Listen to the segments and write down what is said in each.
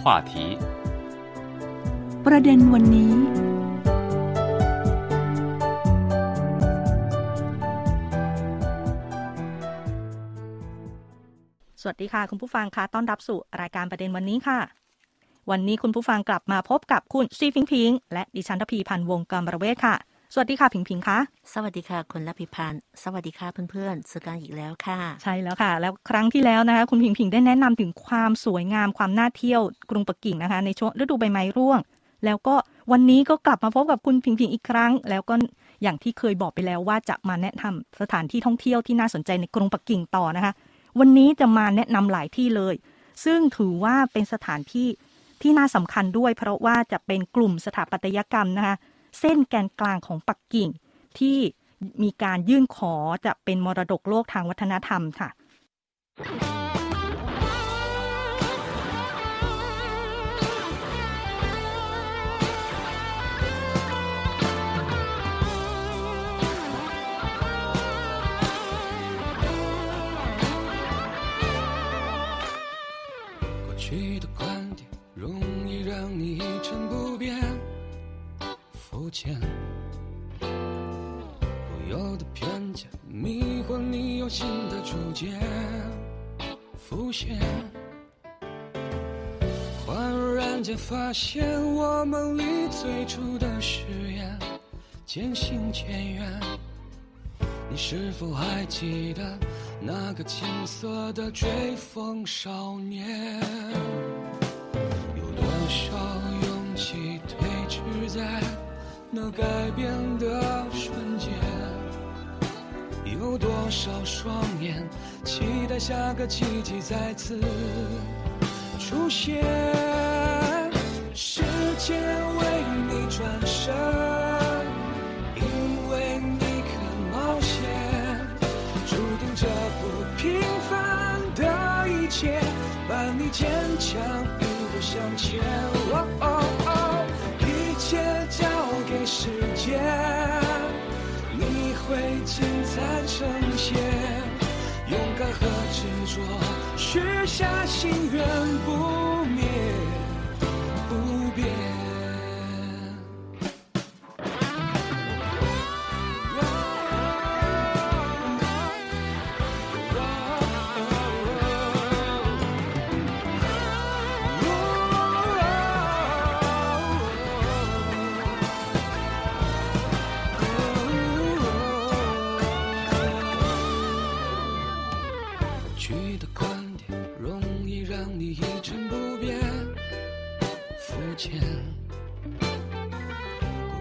话题ประเด็นวันนี้ สวัสดีค่ะ คุณผู้ฟังคะต้อนรับสู่รายการประเด็นวันนี้ค่ะ วันนี้คุณผู้ฟังกลับมาพบกับคุณซีฟิงพิง และดิฉันทพีพันธ์วงกรประเวศค่ะ สวัสดีค่ะพิงพิงคะสวัสดีค่ะคุณลพิพันธ์สวัสดีค่ะเพื่อนๆสื่อการอีกแล้วค่ะ ใช่แล้วค่ะ แล้วครั้งที่แล้วนะคะ คุณพิงพิงได้แนะนำถึงความสวยงามความน่าเที่ยวกรุงปักกิ่งนะคะ ในช่วงฤดูใบไม้ร่วง แล้วก็วันนี้ก็กลับมาพบกับคุณพิงพิงอีกครั้ง แล้วก็อย่างที่เคยบอกไปแล้วว่าจะมาแนะนำสถานที่ท่องเที่ยวที่น่าสนใจในกรุงปักกิ่งต่อนะคะ วันนี้จะมาแนะนำหลายที่เลย ซึ่งถือว่าเป็นสถานที่ที่น่าสำคัญด้วย เพราะว่าจะเป็นกลุ่มสถาปัตยกรรมนะคะ เส้นแกนกลางของปักกิ่ง ที่มีการยื่นขอจะเป็นมรดกโลกทางวัฒนธรรมค่ะ 肤浅。固有的偏见迷惑你，有新的主见浮现。忽然间发现，我们离最初的誓言渐行渐远。你是否还记得那个青涩的追风少年？有多少勇气推迟在那改变的瞬间？有多少双眼期待下个奇迹再次出现？时间为你转身。因为你肯冒险，注定这不平凡的一切，伴你坚强一路向前。哦哦许下心愿不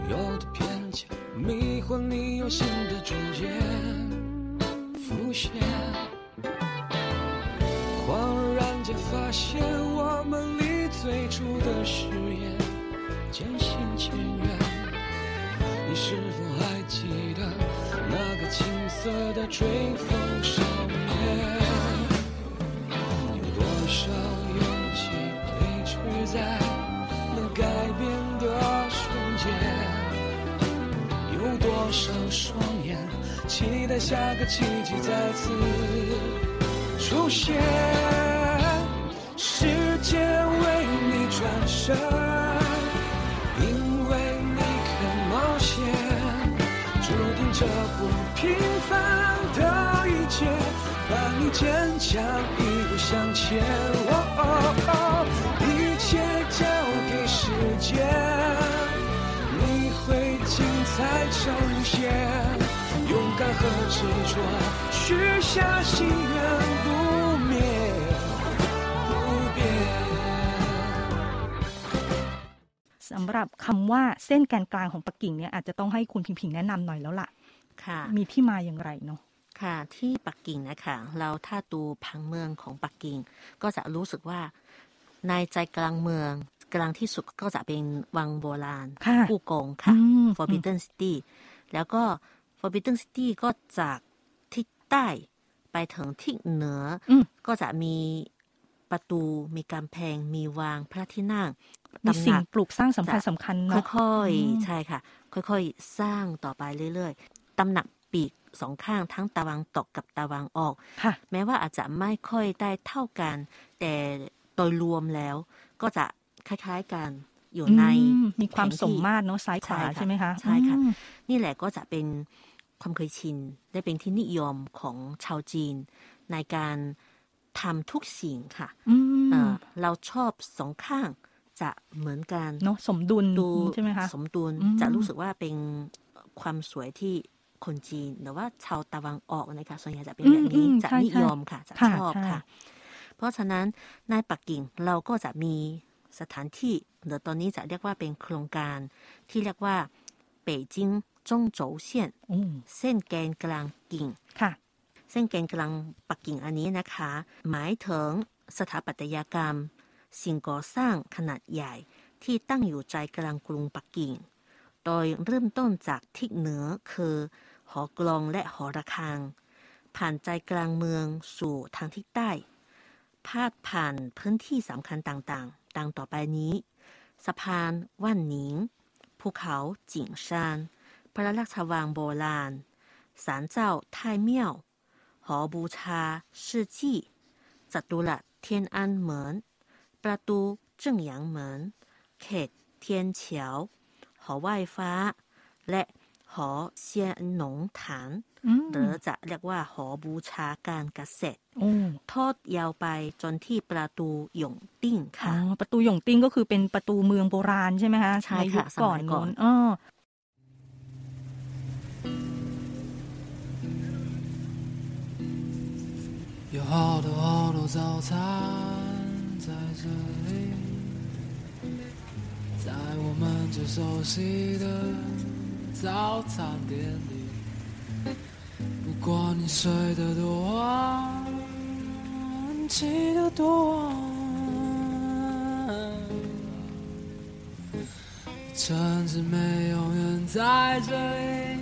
有的偏见迷惑你，有新的主见浮现。恍然间发现，我们离最初的誓言渐行渐远。你是否还记得那个青涩的追风少年？有多少勇气推迟在有多少双眼期待下个奇迹再次出现？时间为你转身，因为你肯冒险，注定这不平凡的一切，伴你坚强一路向前。一切交给时间，精彩呈现。勇敢和执着，许下心愿不灭，不变。 สำหรับคำว่าเส้นแกนกลางของปักกิ่งเนี่ยอาจจะต้องให้คุณพิงพิงแนะนำหน่อยแล้วล่ะ ค่ะ มีที่มาอย่างไรเนาะ ค่ะที่ปักกิ่งนะคะเราถ้าดูผังเมืองของปักกิ่ง ก็จะรู้สึกว่าในใจกลางเมือง กลางที่สุดก็จะเป็นวังโบราณค่ะผู้กงค่ะอืม Forbidden City แล้วก็ Forbidden City ก็จากที่ใต้ไปถึงที่เหนืออมก็จะมีประตูมีกำแพงมีวางพระที่นั่งมีตำหสิ่งนักปลูกสร้างสำคัญสำคัญเนาะค่อยอืมๆใช่ค่ะ ค่อยๆ สร้างต่อไปเรื่อยๆตำหนักปีกสองข้างทั้งตะวันตกกับตะวันออกค่ะแม้ว่าอาจจะไม่ค่อยได้เท่ากัน แต่โดยรวมแล้วก็จะ คล้าย ๆกันอยู่ในอืมมีความแผนที่สมมาตรเนาะซ้ายขวาใช่ค่ะใช่ไหมคะใช่ค่ะอืมนี่แหละก็จะเป็นความเคยชินและเป็นที่นิยมของชาวจีน ในการทำทุกสิ่งค่ะอืมเอ่อเราชอบสองข้างจะเหมือนกันเนาะสมดุลดูใช่ไหมคะสมดุลอืมจะรู้สึกว่าเป็นความสวยที่คนจีนหรือว่าชาวตะวันออกนะคะส่วนใหญ่จะเป็นแบบนี้อืมอืมจะใช่นิใช่ยมค่ะจะค่ะชอบใช่ค่ะ เพราะฉะนั้นในปักกิ่งเราก็จะมี สถานที่หรือตอนนี้จะเรียกว่าเป็นโครงการที่เรียกว่า北京จงโจวเส้นเส้นแกนกลางกิ่งค่ะ เส้นแกนกลางปักกิ่งอันนี้นะคะ หมายถึงสถาปัตยกรรม สิ่งก่อสร้างขนาดใหญ่ที่ตั้งอยู่ใจกลางกรุงปักกิ่ง โดยเริ่มต้นจากทิศเหนือคือ หอกลองและหอระฆัง ผ่านใจกลางเมืองสู่ทางทิศใต้ พาดผ่านพื้นที่สำคัญต่าง ดังต่อไปนี้ สะพานว่านหนิง ภูเขาจิงซาน พระราชวังโบราณศาลเจ้าไทเมี่ยว หอบูชา世纪จัตุรัสเทียนอันเหมินประตูเจิ้งหยางเหมินเขตเทียนเฉียว หอไหว้ฟ้า และ หอเซียนหนงฐาน อืม หรือจะเรียกว่าหอบูชาการเกษตร โอ้ ทอดยาวไปจนที่ประตูหยงติ้ง อ๋ ค่ะ อประตูหยงติ้งก็คือเป็นประตูเมืองโบราณใช่ไหมคะ ใช่ ยุ ค่ะ คก่อน สมัยก่อน นู้นอ๋อ 有好多好多早餐在这里，在我们最熟悉的 早餐店里。不管你睡得多晚，起得多晚，甚至没有人在这里，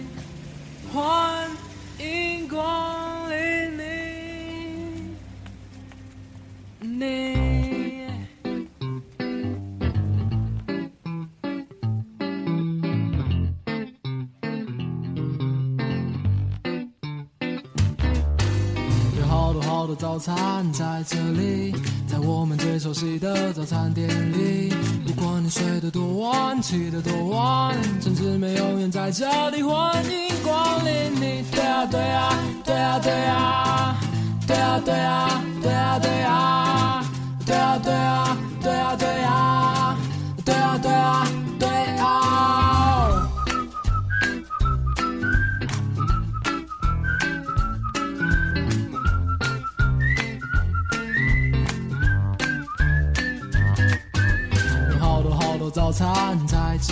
欢迎光站在这里，在我们最熟悉的早餐店里。不管你睡得多晚，起得多晚，城市美永远在这里，欢迎光临你。对啊对啊对啊对啊，对啊对啊对啊对啊，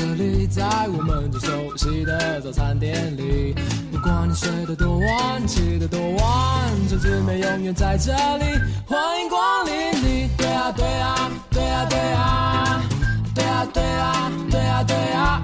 这里，在我们最熟悉的早餐店里。不管你睡得多晚，起得多晚，这滋味永远在这里，欢迎光临你。对啊对啊对啊对啊，对啊对啊对啊对啊，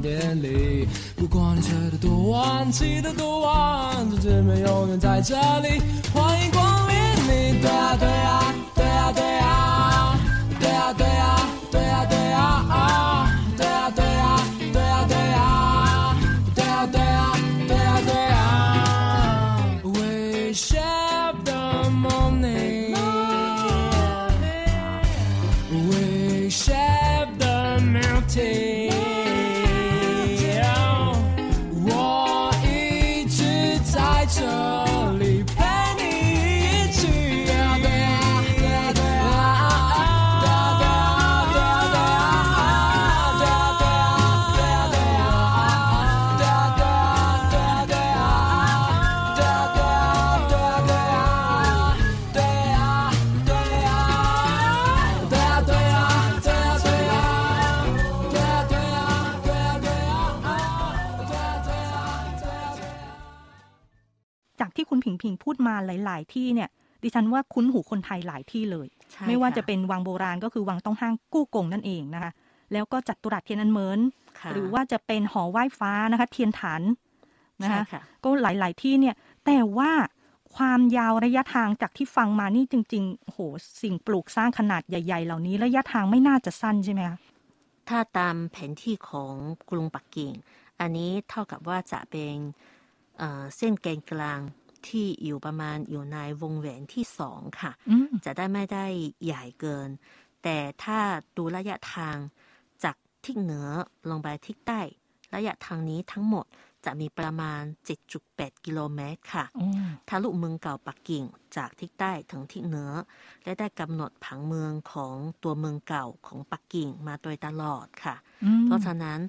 的早餐店里。不管你睡得多晚，起得多晚，这姊妹永远在这里，欢迎光临你。对啊对啊对啊对啊，对啊对啊对啊对啊，对啊对啊对啊对啊，对啊对啊对啊对啊。We share the morning. We share the melting. คุณผิงผิงพูดมาหลาย ๆ ที่เนี่ย ดิฉันว่าคุ้นหูคนไทยหลายที่เลยใช่ไม่ว่าค่จะเป็นวังโบราณก็คือวังต้องห้างกู้กงนั่นเองนะคะ แล้วก็จัตุรัสเทียนอันเหมินค่ะหรือว่าจะเป็นหอไหว้ฟ้านะคะ เทียนฐานนะใช่คะค่ะก็หลาย ๆ ที่เนี่ย แต่ว่าความยาวระยะทางจากที่ฟังมานี่จริงๆโอ้โหสิ่งปลูกสร้างขนาดใหญ่ ๆ เหล่านี้ระยะทางไม่น่าจะสั้นใช่ไหมคะถ้าตามแผนที่ของกรุงปักกิ่ง อันนี้เท่ากับว่าจะเป็นเอ่อเส้นแกนกลาง ที่อยู่ประมาณอยู่ในวงแหวนที่สองค่ะอืมจะได้ไม่ได้ใหญ่เกิน แต่ถ้าดูระยะทางจากทิศเหนือลงไปทิศใต้ ระยะทางนี้ทั้งหมดจะมีประมาณ 7.8 กิโลเมตรค่ะอ๋อทะลุเมืองเก่าปักกิ่งจากทิศใต้ถึงทิศเหนือ และได้กำหนดผังเมืองของตัวเมืองเก่าของปักกิ่งมาโดยตลอดค่ะอืมเพราะฉะนั้น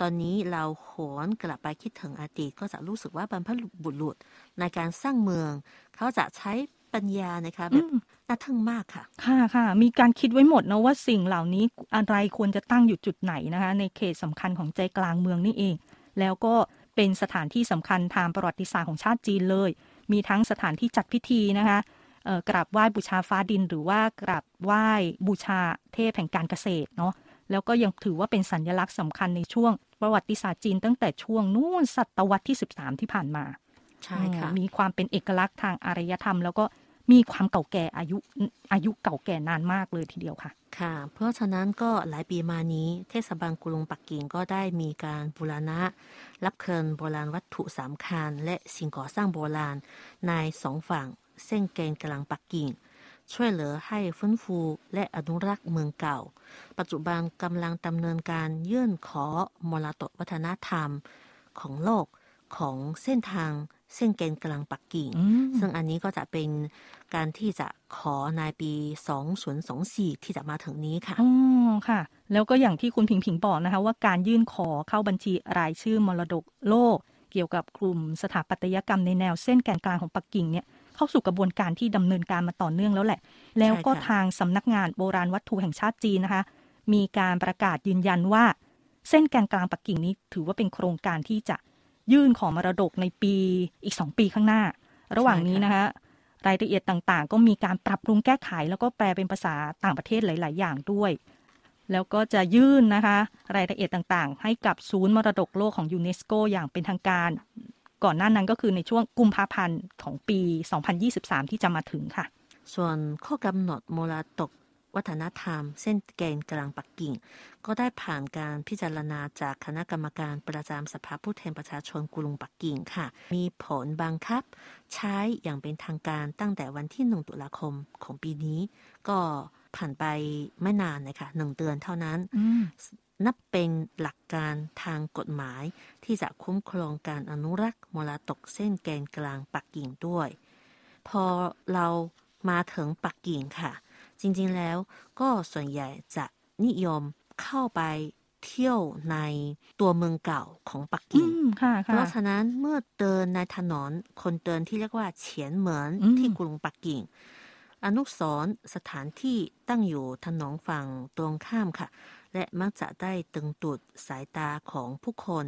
ตอนนี้เราโหนกลับไปคิดถึงอดีตก็จะรู้สึกว่าบรรพบุรุษในการสร้างเมือง เขาจะใช้ปัญญานะคะแบบน่าทึ่งมากค่ะ ค่ะค่ะ มีการคิดไว้หมดนะว่าสิ่งเหล่านี้อะไรควรจะตั้งอยู่จุดไหนนะคะ ในเขตสำคัญของใจกลางเมืองนี่เอง แล้วก็เป็นสถานที่สำคัญทางประวัติศาสตร์ของชาติจีนเลย มีทั้งสถานที่จัดพิธีนะคะเอ่อกราบไหว้บูชาฟ้าดิน หรือว่ากราบไหว้บูชาเทพแห่งการเกษตรเนาะ แล้วก็ยังถือว่าเป็นสัญลักษณ์สำคัญในช่วง ประวัติศาสตร์จีนตั้งแต่ช่วงนู้นศตวรรษที่ 13 ที่ผ่านมาใช่ค่ะอืมมีความเป็นเอกลักษณ์ทางอารยธรรม แล้วก็มีความเก่าแก่อายุอายุเก่าแก่นานมากเลยทีเดียวค่ะ ค่ะ เพราะฉะนั้นก็หลายปีมานี้เทศบาลกรุงปักกิ่งก็ได้มีการบูรณะ รับเคินโบราณวัตถุสำคัญและสิ่งก่อสร้างโบราณในสองฝั่งเส้นแกนกลางปักกิ่ง ช่วยเหลือให้ฟื้นฟูและอนุรักษ์เมืองเก่า ปัจจุบันกำลังดำเนินการยื่นขอมรดกวัฒนธรรมของโลกของเส้นทางเส้นแกนกลางปักกิ่งอืมซึ่งอันนี้ก็จะเป็นการที่จะขอในปี 2024 ที่จะมาถึงนี้ค่ะอ๋อค่ะ แล้วก็อย่างที่คุณผิงผิงบอกนะคะ ว่าการยื่นขอเข้าบัญชีรายชื่อมรดกโลก เกี่ยวกับกลุ่มสถาปัตยกรรมในแนวเส้นแกนกลางของปักกิ่งเนี่ย เข้าสู่กระบวนการที่ดำเนินการมาต่อเนื่องแล้วแหละ แล้วก็ใช่ค่ะทางสำนักงานโบราณวัตถุแห่งชาติจีนนะคะ มีการประกาศยืนยันว่า เส้นแกนกลางปักกิ่งนี้ถือว่าเป็นโครงการที่จะยื่นขอมรดกในปีอีกสองปีข้างหน้า ระหว่างนี้นะคะรายละเอียดต่างๆ ก็มีการปรับปรุงแก้ไข แล้วก็แปลเป็นภาษาต่างประเทศหลาย ๆ อย่างด้วย แล้วก็จะยื่นนะคะ รายละเอียดต่างๆ ให้กับศูนย์มรดกโลกของยูเนสโกอย่างเป็นทางการ ก่อนหน้านั้นก็คือในช่วงกุมภาพันธ์ของปี 2023 ที่จะมาถึงค่ะ ส่วนข้อกำหนดมรดกวัฒนธรรม เส้นแกนกลางปักกิ่ง ก็ได้ผ่านการพิจารณาจากคณะกรรมการประจำสภาผู้แทนประชาชนกรุงปักกิ่งค่ะ มีผลบังคับ ใช้อย่างเป็นทางการตั้งแต่วันที่ 1 ตุลาคมของปีนี้ ก็ผ่านไปไม่นานนะคะหนึ่งเดือนเท่านั้นอืม นับเป็นหลักการทางกฎหมายที่จะคุ้มครองการอนุรักษ์มรดกเส้นแกนกลางปักกิ่งด้วย พอเรามาถึงปักกิ่งค่ะ จริงๆแล้วก็ส่วนใหญ่จะนิยมเข้าไปเที่ยวในตัวเมืองเก่าของปักอืกิ่งมค่ะเพค่ะราะฉะนั้นเมื่อเดินในถนนคนเดินที่เรียกว่าเฉียนเหมือนอืมที่กรุงปักกิ่ง อนุสรณ์สถานที่ตั้งอยู่ถนนฝั่งตรงข้ามค่ะ และมักจะได้ตึงตุดสายตาของผู้คน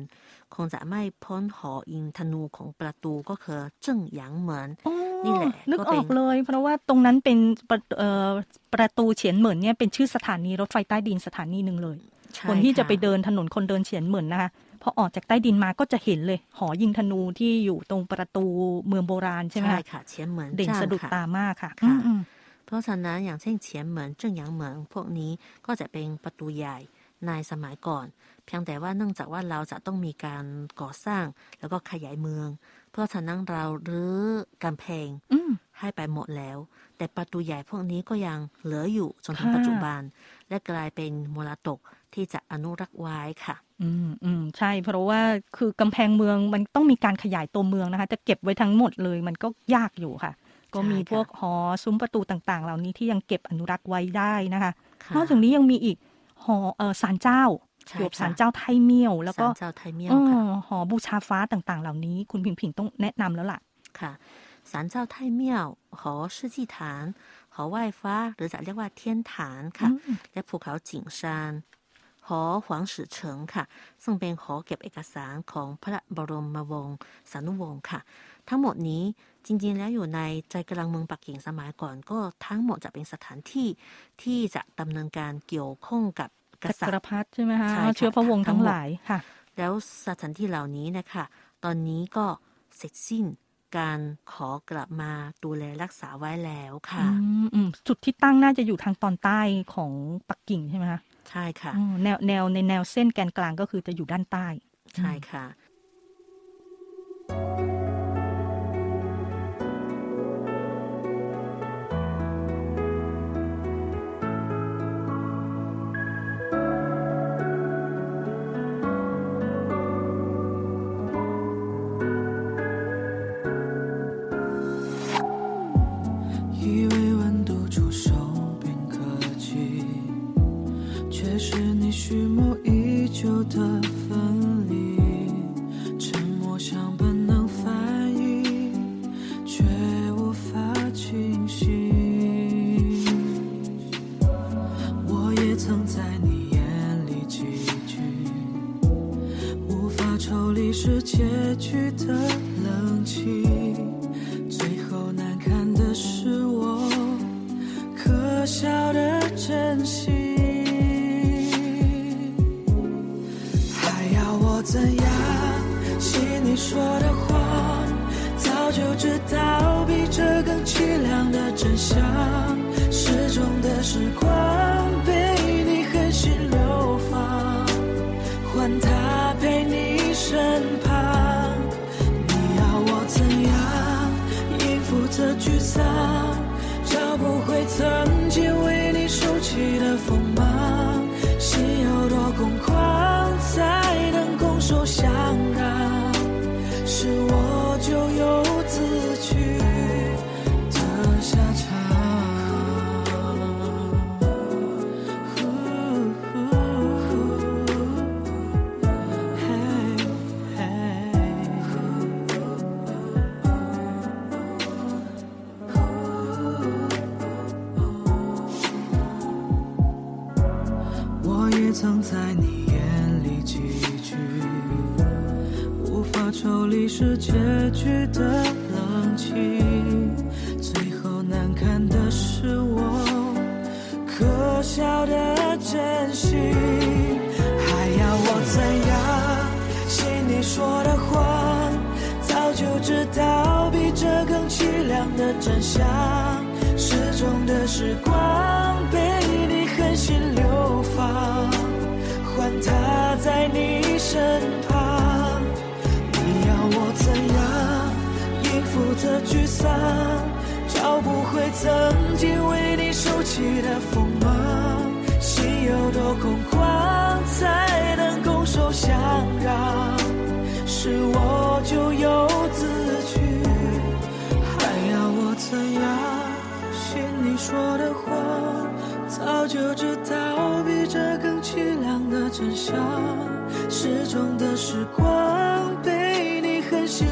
คงจะไม่พ้นหออิงธนูของประตูก็คือเจิ้งหยางเหมือนอ๋อนี่แหละนึกก็อเป็อนกเลย เพราะว่าตรงนั้นเป็นประเอ่อประตูเฉียนเหมือนเนี่ยเป็นชื่อสถานีรถไฟใต้ดินสถานีหนึ่งเลยใช่คนที่จะไปค่เดินถนนคนเดินเฉียนเหมือนนะคะพอออกจากใต้ดินมาก็จะเห็นเลย หอยิงธนูที่อยู่ตรงประตูเมืองโบราณใช่ไหมใช่คะค่ะเฉียนเหมือนเด่นจ้างสะดุดค่ะตามากค่ะค่ะอืม เพราะฉะนั้นอย่างเช่นเฉียนเหมือนเจิ้งหยางเหมือนพวกนี้ก็จะเป็นประตูใหญ่ในสมัยก่อน เพียงแต่ว่าเนื่องจากว่าเราจะต้องมีการก่อสร้างแล้วก็ขยายเมือง เพราะฉะนั้นเรารื้อกำแพงๆอืมให้ไปหมดแล้ว แต่ประตูใหญ่พวกนี้ก็ยังเหลืออยู่จนถึงค่ะปัจจุบัน และกลายเป็นมรดกที่จะอนุรักษ์ไว้ค่ะ อืมอืมใช่ เพราะว่าคือกำแพงเมืองมันต้องมีการขยายตัวเมืองนะคะ จะเก็บไว้ทั้งหมดเลยมันก็ยากอยู่ค่ะ ก็มีใช่ค่ะพวกหอซุ้มประตูต่างๆ เหล่านี้ที่ยังเก็บอนุรักษ์ไว้ได้นะคะค่ะนอกจากนี้ยังมีอีกหอเออศาลเจ้าใช่เกี่ยวกับค่ะศาลเจ้าไทเมี่ยว แล้วก็ศาลเจ้าไทยเมี่ยวเอค่ะอหอบูชาฟ้าต่างๆ เหล่านี้ คุณผิงผิงต้องแนะนำแล้วล่ะค่ะศาลเจ้าไทยเมี่ยวหอชื่อจีฐานหอไหว้ฟ้า หรือจะเรียกว่าเทียนฐานค่ะอืมและภูเขาจิงซาน หหอหวังสือเฉิงค่ะ ซึ่งเป็นหอเก็บเอกสารของพระบรมวงศานุวงศ์ค่ะ ทั้งหมดนี้จริงๆ แล้วอยู่ในใจกลางเมืองปักกิ่งสมัยก่อนก็ทั้งหมดจะเป็นสถานที่ที่จะดำเนินการเกี่ยวข้องกับกจัษัตกรริย์พรรดิใช่ไหมคะใช่ค่ะเชื้อพระวงศ์ทั้ทั้งงหมดหลายค่ะ แล้วสถานที่เหล่านี้นะคะ ตอนนี้ก็เสร็จสิ้นการขอกลับมาดูแลรักษาไว้แล้วค่ะอืมอืมจุดที่ตั้งน่าจะอยู่ทางตอนใต้ของปักกิ่งใช่ไหมคะ ใช่ค่ะอืมแนวแนวในแนวเส้นแกนกลางก็คือจะอยู่ด้านใต้ ใช่ค่ะ 你说的谎？早就知道比这更凄凉的真相。失踪的时光被你狠心流放，换他陪你身旁。你要我怎样应付这沮丧？找不回曾的沮丧？找不回曾经为你收起的锋芒，心有多空旷才能拱手相让？是我就有自去，还要我怎样信你说的谎？早就知道比这更凄凉的真相。失踪的时光被你狠心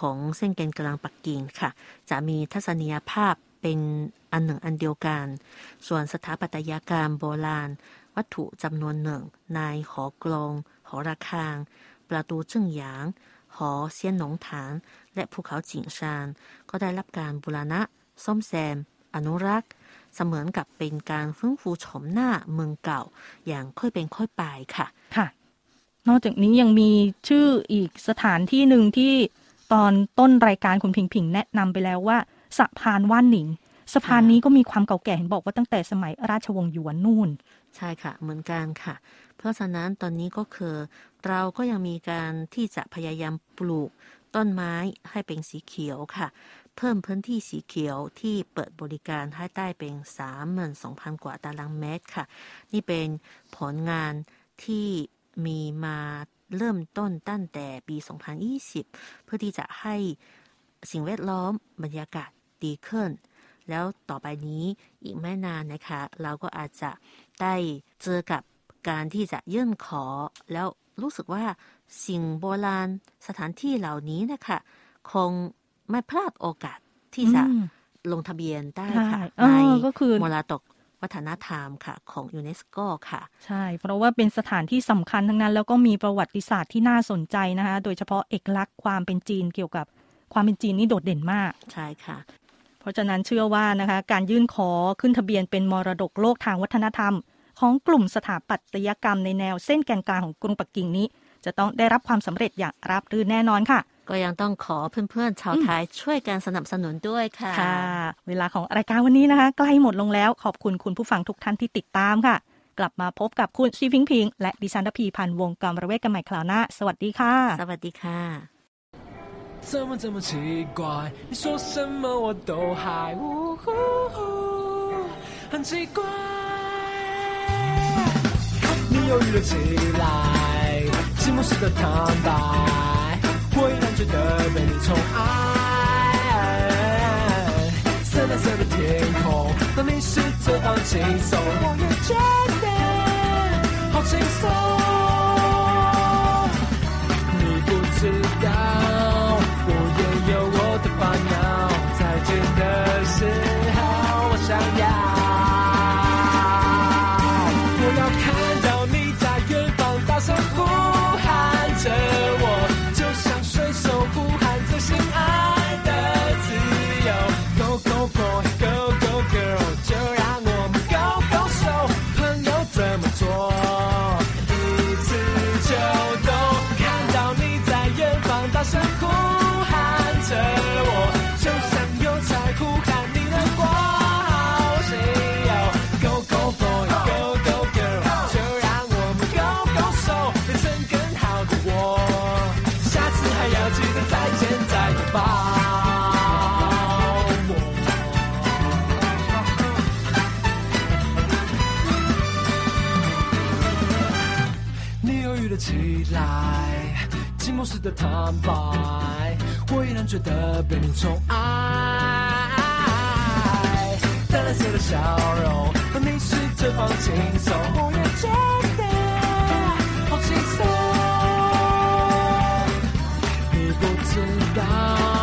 ของเส้นแกนกลางปักกิ่งค่ะ จะมีทัศนียภาพเป็นอันหนึ่งอันเดียวกัน ส่วนสถาปัตยกรรมโบราณ วัตถุจำนวนหนึ่ง ในหอกลอง หอระฆัง ประตูจึ่งหยาง หอเซียนหนงฐาน และภูเขาจิงซาน ก็ได้รับการบูรณะ ซ่อมแซม อนุรักษ์ เสมือนกับเป็นการฟื้นฟูโฉมหน้าเมืองเก่า อย่างค่อยเป็นค่อยไปค่ะ ค่ะ นอกจากนี้ยังมีชื่ออีกสถานที่หนึ่งที่ ตอนต้นรายการคุณพิงพิงแนะนำไปแล้วว่าสะพานว่านหนิงสะพานนี้ก็มีความเก่าแก่เห็นบอกว่าตั้งแต่สมัยราชวงศ์หยวนนู่น ใช่ค่ะ เหมือนกันค่ะ เพราะฉะนั้นตอนนี้ก็คือเราก็ยังมีการที่จะพยายามปลูกต้นไม้ให้เป็นสีเขียวค่ะ เพิ่มพื้นที่สีเขียวที่เปิดบริการให้ได้เป็น32,000กว่าตารางเมตรค่ะ นี่เป็นผลงานที่มีมา เริ่มต้นตั้งแต่ปี 2020 เพื่อที่จะให้สิ่งแวดล้อมบรรยากาศดีขึ้น แล้วต่อไปนี้อีกไม่นานนะคะ เราก็อาจจะได้เจอกับการที่จะยื่นขอ แล้วรู้สึกว่าสิ่งโบราณสถานที่เหล่านี้นะคะคงไม่พลาดโอกาสที่จะอืมลงทะเบียนได้ใช่ค่ะเออก็คือมรดก วัฒนธรรมค่ะ ของยูเนสโกค่ะ ใช่ เพราะว่าเป็นสถานที่สำคัญทั้งนั้น แล้วก็มีประวัติศาสตร์ที่น่าสนใจนะคะ โดยเฉพาะเอกลักษณ์ความเป็นจีนเกี่ยวกับความเป็นจีนนี่โดดเด่นมาก ใช่ค่ะ เพราะฉะนั้นเชื่อว่านะคะ การยื่นขอขึ้นทะเบียนเป็นมรดกโลกทางวัฒนธรรม ของกลุ่มสถาปัตยกรรมในแนวเส้นแกนกลางของกรุงปักกิ่งนี้ จะต้องได้รับความสำเร็จอย่างราบรื่นแน่นอนค่ะ ก็ยังต้องขอเพื่อนๆชาวไทยช่วยกันสนับสนุนด้วยค่ะค่ะ เวลาของรายการวันนี้นะคะ ใกล้หมดลงแล้วขอบคุณคุณผู้ฟังทุกท่านที่ติดตามค่ะ กลับมาพบกับคุณชีพิงพิง และดิฉันทพีพันวงกรมระเวศกันใหม่คราวหน้า สวัสดีค่ะ สวัสดีค่ะ怎么这么奇怪？你说什么我都还呜呼呼，很奇怪。你犹豫了起来，寂寞时的坦白。我依然觉得被你宠爱。深蓝色的天空，当你试着放轻松，我也觉得好轻松。起来，寂寞时的坦白，我依然觉得被你宠爱。淡蓝色的笑容，你试着放轻松，我也觉得好轻松。你不知道。